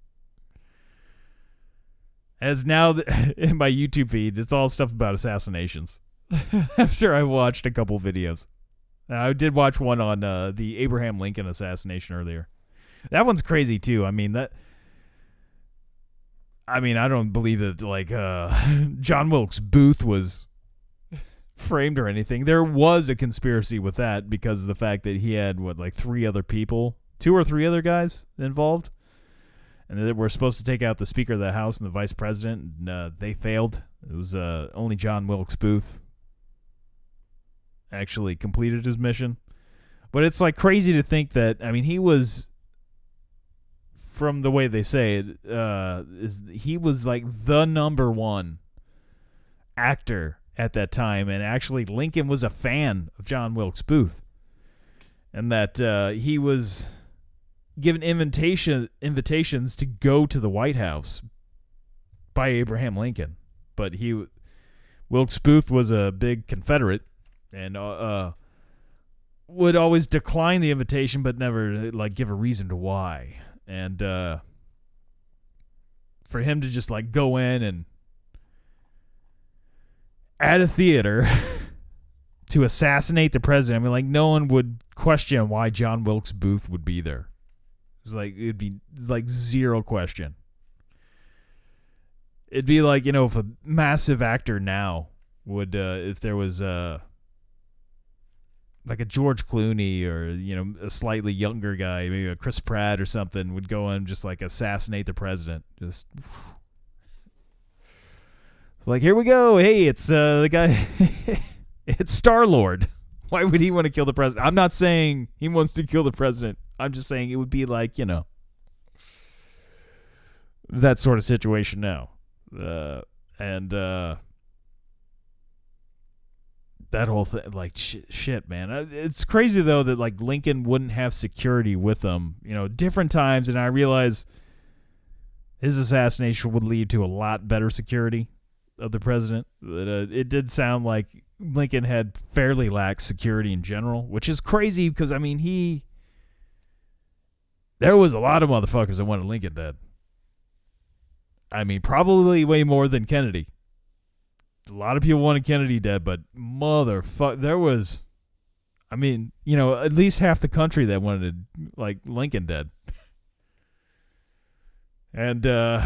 As now [laughs] in my YouTube feed, it's all stuff about assassinations. After I watched a couple videos, I did watch one on uh, the Abraham Lincoln assassination earlier. That one's crazy too. I mean that. I mean, I don't believe that like uh, [laughs] John Wilkes Booth was framed or anything. There was a conspiracy with that because of the fact that he had what like three other people, two or three other guys involved, and they were supposed to take out the Speaker of the House and the Vice President. And, uh, they failed. It was uh, only John Wilkes Booth actually completed his mission. But it's like crazy to think that I mean he was from the way they say it, uh, is he was like the number one actor at that time, and actually Lincoln was a fan of John Wilkes Booth, and that uh, he was given invitation invitations to go to the White House by Abraham Lincoln, but he Wilkes Booth was a big Confederate and uh, uh, would always decline the invitation, but never like give a reason to why. And uh, for him to just like go in and at a theater [laughs] to assassinate the president, I mean, like no one would question why John Wilkes Booth would be there. It's like it'd be like zero question. It'd be like you know if a massive actor now would uh, if there was uh like a George Clooney or you know a slightly younger guy, maybe a Chris Pratt or something, would go and just like assassinate the president. Just [sighs] it's like here we go. Hey, it's uh, the guy. [laughs] it's Star Lord. Why would he want to kill the president? I'm not saying he wants to kill the president. I'm just saying it would be like you know that sort of situation now, uh, and uh, that whole thing like sh- shit man. Uh, it's crazy though that like lincoln wouldn't have security with him you know different times and i realize his assassination would lead to a lot better security of the president but, uh, it did sound like lincoln had fairly lax security in general which is crazy because i mean he there was a lot of motherfuckers that wanted lincoln dead. I mean probably way more than kennedy a lot of people wanted Kennedy dead, but motherfucker, there was, I mean, you know, at least half the country that wanted like Lincoln dead. And uh,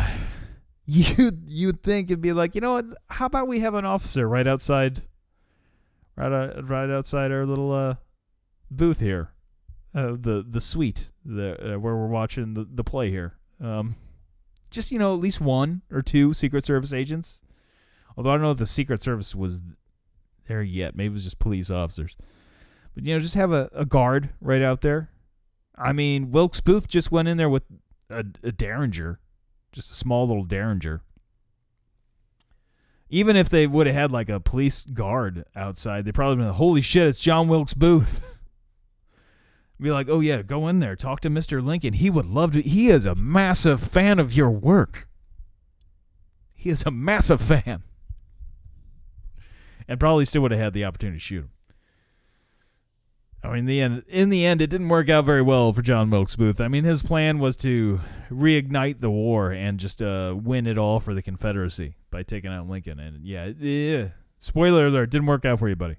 [laughs] you you'd think it'd be like, you know what? How about we have an officer right outside, right uh, right outside our little uh, booth here, uh, the the suite, the uh, where we're watching the the play here. Um, just you know, at least one or two Secret Service agents Although I don't know if the Secret Service was there yet. Maybe it was just police officers. But, you know, just have a, a guard right out there. I mean, Wilkes Booth just went in there with a, a Derringer, just a small little Derringer. Even if they would have had like a police guard outside, they probably been like, holy shit, it's John Wilkes Booth. [laughs] Be like, oh yeah, go in there, talk to Mr. Lincoln. He would love to. He is a massive fan of your work. He is a massive fan and probably still would have had the opportunity to shoot him. I mean, in the end, in the end, it didn't work out very well for John Wilkes Booth. I mean, his plan was to reignite the war and just uh, win it all for the Confederacy by taking out Lincoln. And yeah, yeah, spoiler alert, didn't work out for you, buddy.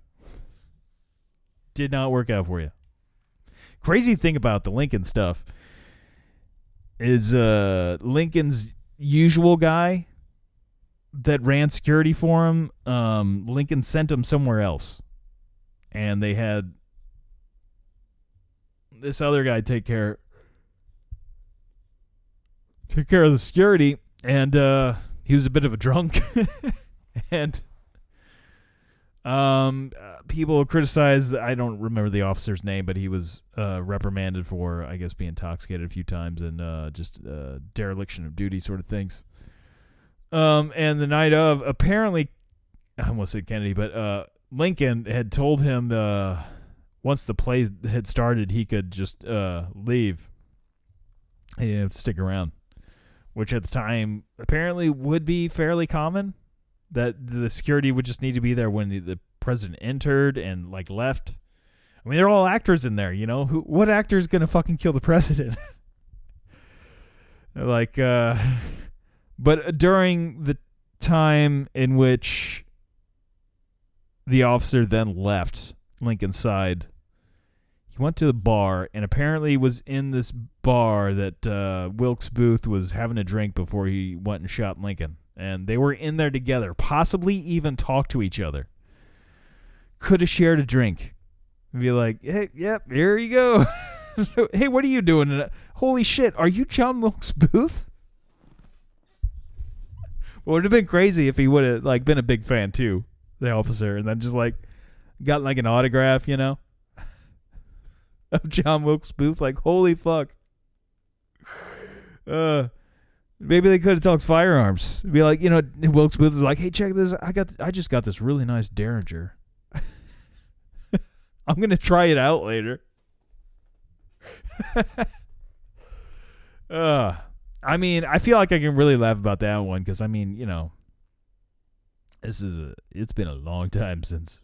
Did not work out for you. Crazy thing about the Lincoln stuff is uh, Lincoln's usual guy that ran security for him, um, Lincoln sent him somewhere else, and they had this other guy take care take care of the security, and uh, he was a bit of a drunk, [laughs] and um, people criticized. I don't remember the officer's name, but he was uh, reprimanded for, I guess, being intoxicated a few times and uh, just uh, dereliction of duty sort of things. Um, and the night of, apparently, I almost said Kennedy, but uh, Lincoln had told him uh, once the play had started, he could just uh, leave. He didn't have to stick around, which at the time apparently would be fairly common. That the security would just need to be there when the, the president entered and like left. I mean, they're all actors in there, you know. Who? What actor is gonna fucking kill the president? [laughs] like, uh, [laughs] but during the time in which the officer then left Lincoln's side, he went to the bar and apparently was in this bar that uh, Wilkes Booth was having a drink before he went and shot Lincoln. And they were in there together, possibly even talked to each other. Could have shared a drink. Be like, hey, yep, here you go. [laughs] hey, what are you doing? Holy shit, are you John Wilkes Booth? It would have been crazy if he would have like been a big fan too, the officer, and then just like got like an autograph, you know, [laughs] of John Wilkes Booth. Like, holy fuck. Uh, maybe they could have talked firearms. Be like, you know, Wilkes Booth is like, hey, check this. I got, I just got this really nice Derringer. [laughs] I'm gonna try it out later. [laughs] uh I mean, I feel like I can really laugh about that one because I mean, you know, This is a. It's been a long [laughs] time since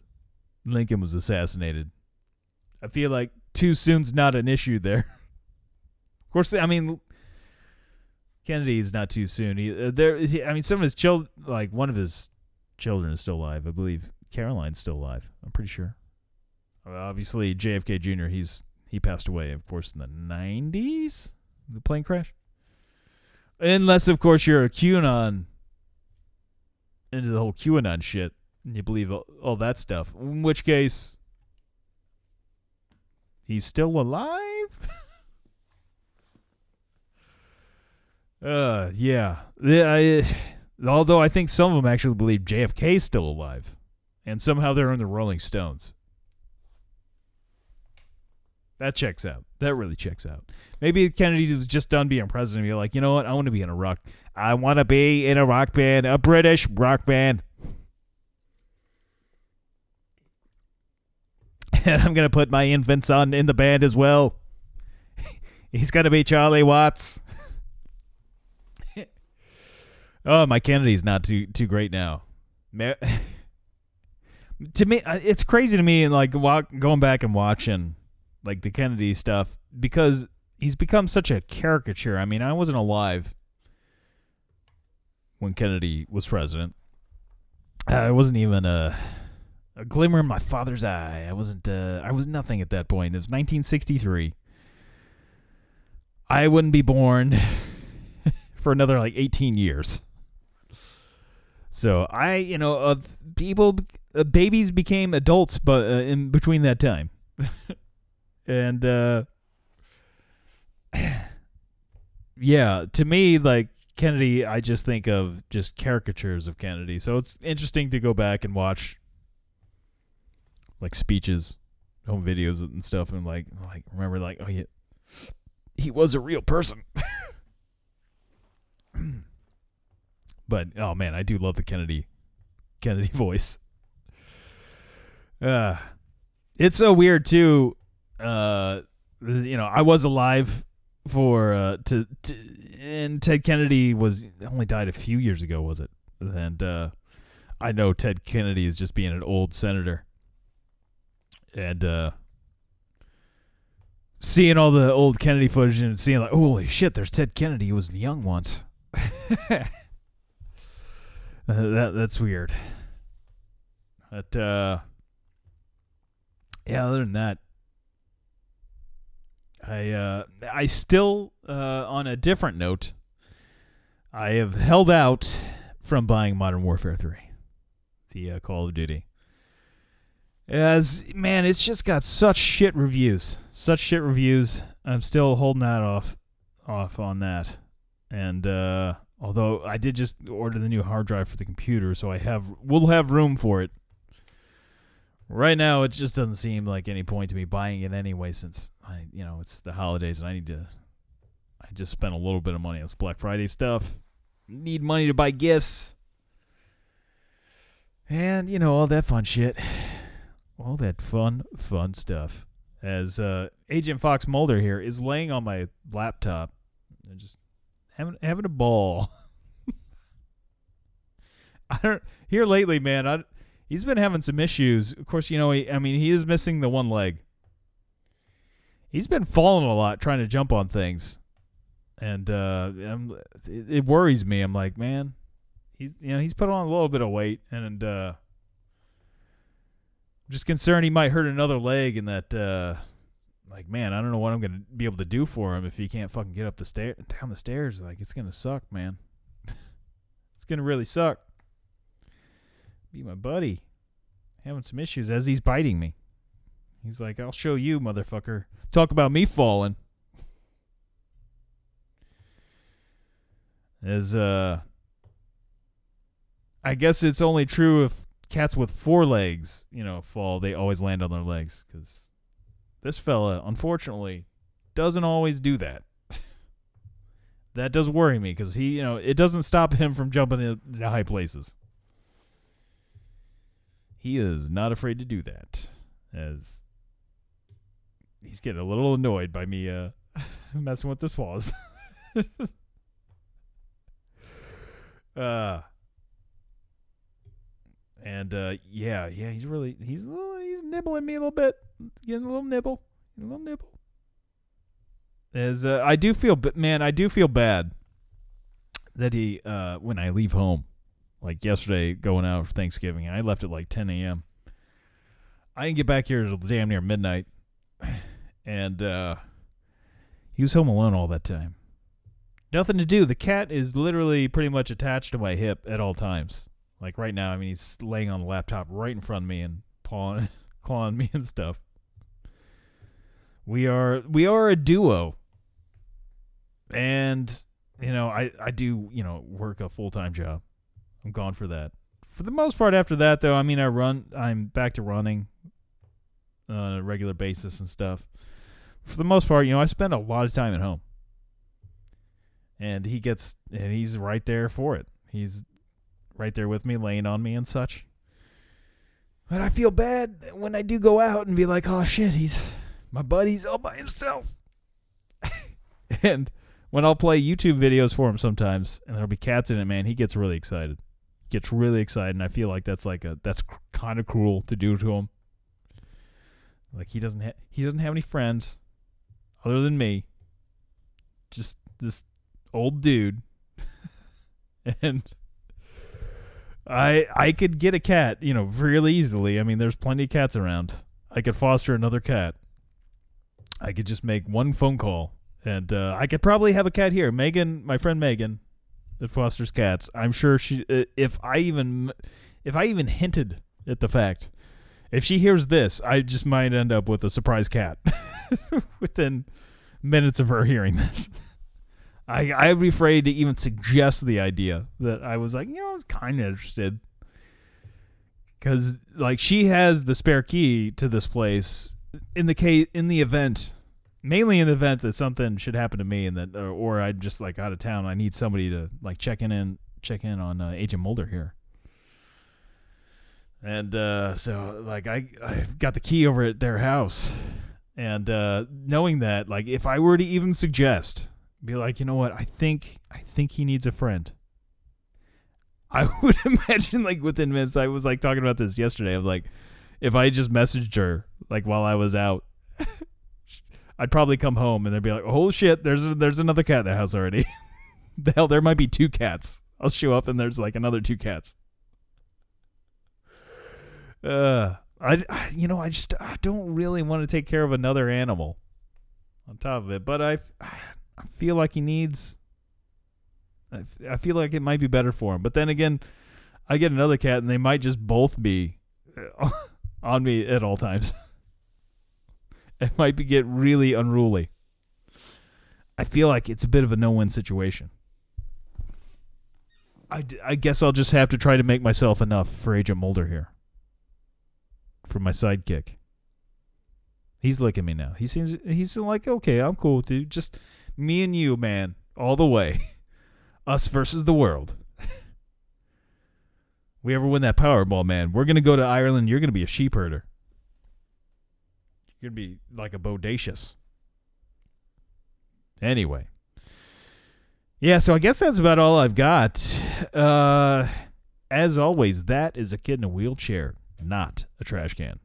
Lincoln was assassinated. I feel like too soon's not an issue there. of course, I mean Kennedy's not too soon. He, uh, there, he, I mean, some of his children, like one of his children, is still alive. I believe Caroline's still alive. I'm pretty sure. Uh, obviously, JFK Jr. He's he passed away, of course, in the '90s. The plane crash. Unless, of course, you're a QAnon into the whole QAnon shit and you believe all, all that stuff. In which case, he's still alive. [laughs] uh, yeah. Yeah. I, although I think some of them actually believe JFK's still alive, and somehow they're in the Rolling Stones. That checks out. That really checks out. Maybe Kennedy was just done being president. You're like, you know what? I want to be in a rock. I want to be in a rock band, a British rock band. [laughs] and I'm gonna put my infant son in the band as well. [laughs] He's gonna be Charlie Watts. [laughs] oh, my Kennedy's not too too great now. to me, uh, it's crazy to me, and like going back and watching like the Kennedy stuff because he's become such a caricature. I mean, I wasn't alive when Kennedy was president. I wasn't even a a glimmer in my father's eye. I wasn't. Uh, I was nothing at that point. It was 1963. I wouldn't be born [laughs] for another like 18 years. So I, you know, uh, people, uh, babies became adults, but uh, in between that time, [laughs] and uh, [clears throat] yeah, to me, like Kennedy, I just think of just caricatures of Kennedy. So it's interesting to go back and watch like speeches, home videos and stuff, and like like remember like oh yeah, he was a real person. [laughs] but oh man, I do love the Kennedy Kennedy [laughs] voice. Uh it's so weird too. Uh you know, I was alive for uh to, to and Ted Kennedy was only died a few years ago, was it? And uh I know Ted Kennedy is just being an old senator and uh, seeing all the old Kennedy footage and seeing like, holy shit, there's Ted Kennedy. He was young once. [laughs] uh, that that's weird. But uh, yeah, other than that, I uh, I still uh, on a different note, I have held out from buying Modern Warfare Three, the uh, Call of Duty. As man, it's just got such shit reviews, such shit reviews. I'm still holding that off, off on that. And uh, although I did just order the new hard drive for the computer, so I have we'll have room for it. Right now, it just doesn't seem like any point to me buying it anyway, since I, you know, it's the holidays and I need to. I just spent a little bit of money on this Black Friday stuff. Need money to buy gifts, and you know all that fun shit all that fun, fun stuff. As uh, Agent Fox Mulder here is laying on my laptop and just having having a ball. [laughs] I don't here lately, man. I, he's been having some issues. Of course, you know. He, I mean, he is missing the one leg. He's been falling a lot trying to jump on things, and uh, it, it worries me. I'm like, man, he's you know he's put on a little bit of weight, and uh, I'm just concerned he might hurt another leg and that uh like man, I don't know what I'm gonna be able to do for him if he can't fucking get up the stair down the stairs. Like it's gonna suck, man. [laughs] it's gonna really suck. Be my buddy. Having some issues as he's biting me. He's like, I'll show you, motherfucker. Talk about me falling. As uh I guess it's only true if cats with four legs, you know, fall, they always land on their legs because this fella, unfortunately, doesn't always do that. [laughs] that does worry me because he, you know, it doesn't stop him from jumping into high places. He is not afraid to do that, as he's getting a little annoyed by me uh, [laughs] messing with his paws. [laughs] uh And uh, yeah, yeah, he's really he's little, he's nibbling me a little bit, getting a little nibble, a little nibble. As uh, I do feel, but man, I do feel bad that he uh, when I leave home, like yesterday, going out for Thanksgiving, I left at like 10 a.m. I didn't get back here until damn near midnight, [sighs] and uh, he was home alone all that time. Nothing to do. The cat is literally pretty much attached to my hip at all times. Like right now, I mean, he's laying on the laptop right in front of me and pawing, [laughs] clawing me and stuff. We are we are a duo, and you know, I I do you know work a full time job. I'm gone for that. For the most part, after that though, I mean, I run. I'm back to running on a regular basis and stuff. For the most part, you know, I spend a lot of time at home and he gets and he's right there for it. He's right there with me, laying on me and such. But I feel bad when I do go out and be like, "Oh shit, he's my buddy's all by himself." [laughs] and when I'll play YouTube videos for him sometimes, and there'll be cats in it, man, he gets really excited. Gets really excited, and I feel like that's like a that's cr- kind of cruel to do to him. Like he doesn't ha- he doesn't have any friends other than me. Just this old dude [laughs] and I I could get a cat, you know, really easily. I mean, there's plenty of cats around. I could foster another cat. I could just make one phone call, and uh, I could probably have a cat here. Megan, my friend Megan, that fosters cats. I'm sure she. Uh, if I even, if I even hinted at the fact, if she hears this, I just might end up with a surprise cat [laughs] within minutes of her hearing this. I I'd be afraid to even suggest the idea that I was like, you know, I was kind of interested. Cause like she has the spare key to this place in the case in the event, mainly in the event that something should happen to me and that or, or I'm just like out of town. I need somebody to like check in and check in on uh, Agent Mulder here. And uh, so like I I've got the key over at their house, and uh, knowing that like if I were to even suggest be like, you know what? I think I think he needs a friend. I [laughs] would imagine like within minutes. I was like talking about this yesterday. Of like, if I just messaged her like while I was out, [laughs] I'd probably come home and they'd be like, "Oh shit, there's a, there's another cat in the house already." [laughs] the hell, there might be two cats. I'll show up and there's like another two cats. Uh, I you know I just I don't really want to take care of another animal. On top of it, but I I feel like he needs. I feel like it might be better for him, but then again, I get another cat and they might just both be uh, [laughs] on me at all times. [laughs] it might be get really unruly. I feel like it's a bit of a no-win situation. I, I guess I'll just have to try to make myself enough for Agent Mulder here. For my sidekick. He's licking me now. He seems he's like, okay, I'm cool with you. Just me and you, man, all the way. [laughs] Us versus the world. [laughs] we ever win that Powerball, man, we're gonna go to Ireland. You're gonna be a sheep herder. You're gonna be like a bodacious. Anyway. Yeah, so I guess that's about all I've got. Uh, as always, that is a kid in a wheelchair, not a trash can.